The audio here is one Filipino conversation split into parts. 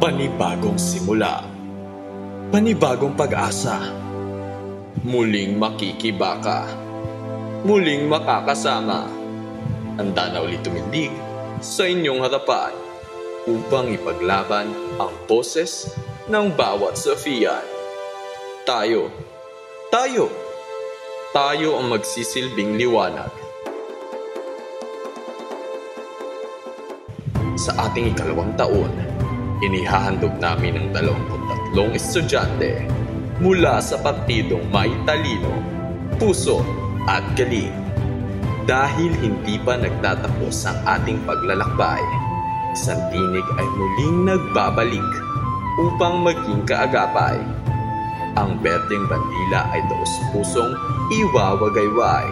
Panibagong simula. Panibagong pag-asa. Muling makikibaka. Muling makakasama. Handa na ulit tumindig sa inyong harapan upang ipaglaban ang boses ng bawat Sofian. Tayo, tayo, tayo ang magsisilbing liwanag. Sa ating ikalawang taon, inihahandog namin ang 23 estudyante mula sa partidong may puso at galing. Dahil hindi pa nagtatapos ang ating paglalakbay, isang tinig ay muling nagbabalik upang maging kaagapay. Ang berdeng bandila ay taos pusong iwawagayway.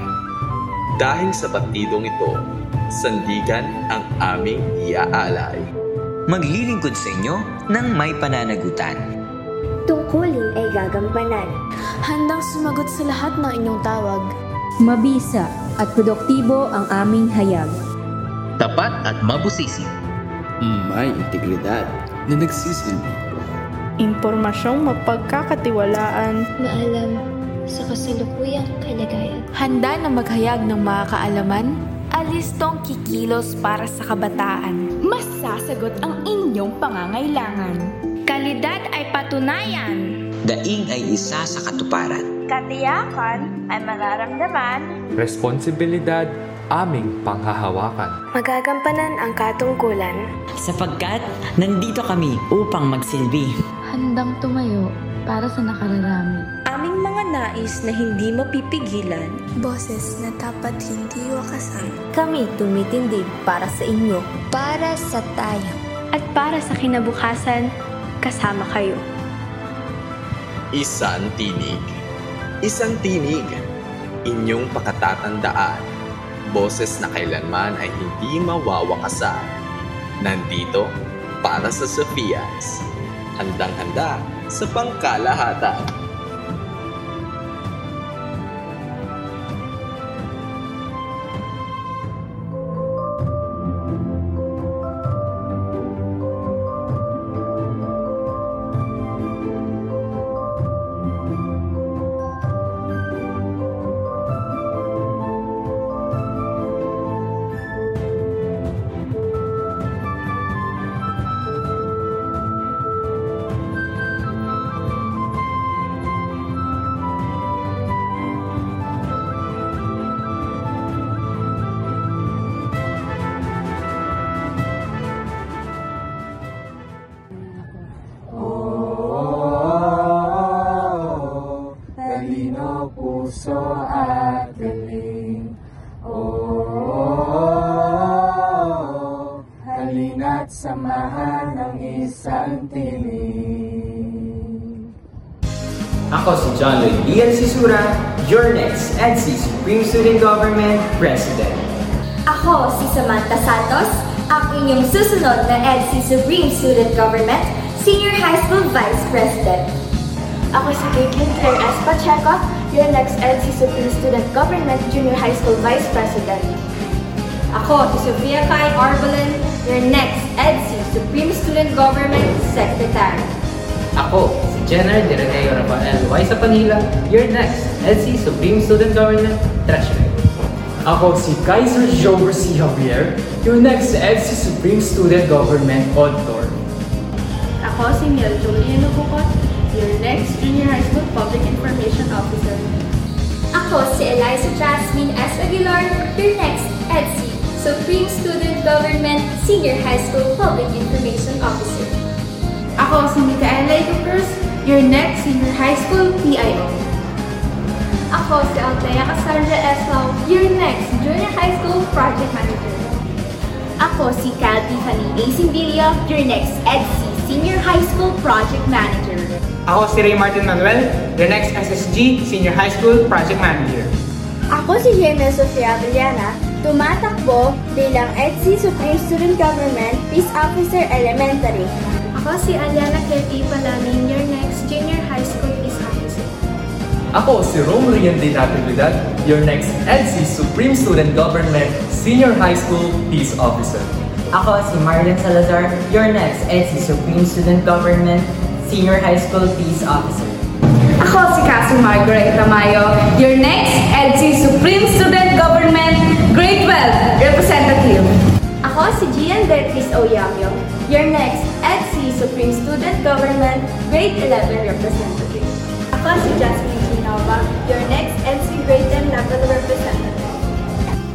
Dahil sa partidong ito, sandigan ang aming iaalay. Maglilingkod sa inyo ng may pananagutan. Tungkulin ay gagampanan. Handang sumagot sa lahat ng inyong tawag. Mabisa at produktibo ang aming hayag. tapat at mabusisi. May integridad na nagsisilbi. Impormasyong mapagkakatiwalaan Na alam sa kasalukuyang kalagayan. Handa na maghayag ng mga kaalaman. Alistong kikilos para sa kabataan. Mas sasagot ang inyong pangangailangan. Kalidad ay patunayan. Daing ay isa sa katuparan. Katiyakan ay mararamdaman. Responsibilidad aming panghahawakan. Magagampanan ang katungkulan. Sapagkat nandito kami upang magsilbi. Handang tumayo para sa nakararami. Aming mga nais na hindi mapipigilan. Boses na dapat hindi wakasan. Kami tumitindig para sa inyo. Para sa tayo. At para sa kinabukasan, kasama kayo. Isang tinig. Isang tinig. Inyong pakatatandaan. Boses na kailanman ay hindi mawawakasan. Nandito para sa Sofias. Handang-handa sa pangkalahatan. Samahan ng isang tinig. Ako si John Lloyd Ian Sisura, your next EDSI Supreme Student Government President. Ako si Samantha Santos, ang inyong susunod na EDSI Supreme Student Government Senior High School Vice President. Ako si Caitlin Claire S. Pacheco, your next EDSI Supreme Student Government Junior High School Vice President. Ako si Sofia Kai Arbalen, your next EDSI Supreme Student Government Secretary. Ako si Jenner Direteo Rafael Y. Sapanila, your next EDSI Supreme Student Government Treasurer. Ako si Kaiser Jover C. Javier, your next EDSI Supreme Student Government Auditor. Ako si Miel Juliano Bukot, your next Junior High School Public Information Officer. Ako si Eliza Jasmine S. Aguilar, your next EDSI Supreme Student Government Senior High School Public Information Officer. Ako si Micaela Cruz, your next Senior High School PIO. Ako si Althea Cassandra S. Lau, your next Junior High School Project Manager. Ako si Calvi Fanny A. Simbilia, your next EDSI Senior High School Project Manager. Ako si Ray Martin Manuel, your next SSG Senior High School Project Manager. Ako si Jaime Sofia Avellana, tumatakbo bilang EDSI Supreme Student Government Peace Officer Elementary. Ako si Aliana Kelty Palamin, your next Junior High School Peace Officer. Ako si Romarian de Natividad, your next EDSI Supreme Student Government Senior High School Peace Officer. Ako si Marlon Salazar, your next EDSI Supreme Student Government Senior High School Peace Officer. Ako si Cassie Margaret Tamayo, your next EDSI Supreme Student Government si Gian Beatriz Oyamyo, your next EDSI Supreme Student Government Grade 11 Representative. Ako si Jasmine Ginova, your next EDSI Grade 10 Level Representative.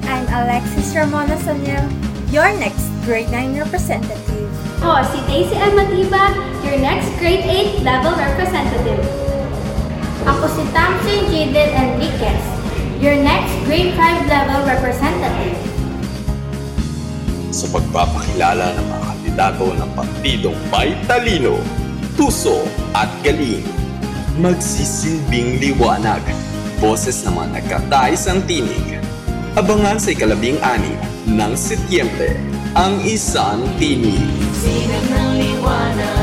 I'm Alexis Ramona Saniel, your next Grade 9 Representative. Ako si Daisy Almatiba, your next Grade 8 Level Representative. Ako si Thompson Jaden Enriquez, your next Grade 5 Level Representative. Sa pagpapakilala ng mga kandidato ng partidong may talino, puso at galing, magsisilbing liwanag, boses ng mga nagkataisang tinig. Abangan sa ikalabing anim ng Setyembre ang isang tinig. Sinag ng liwanag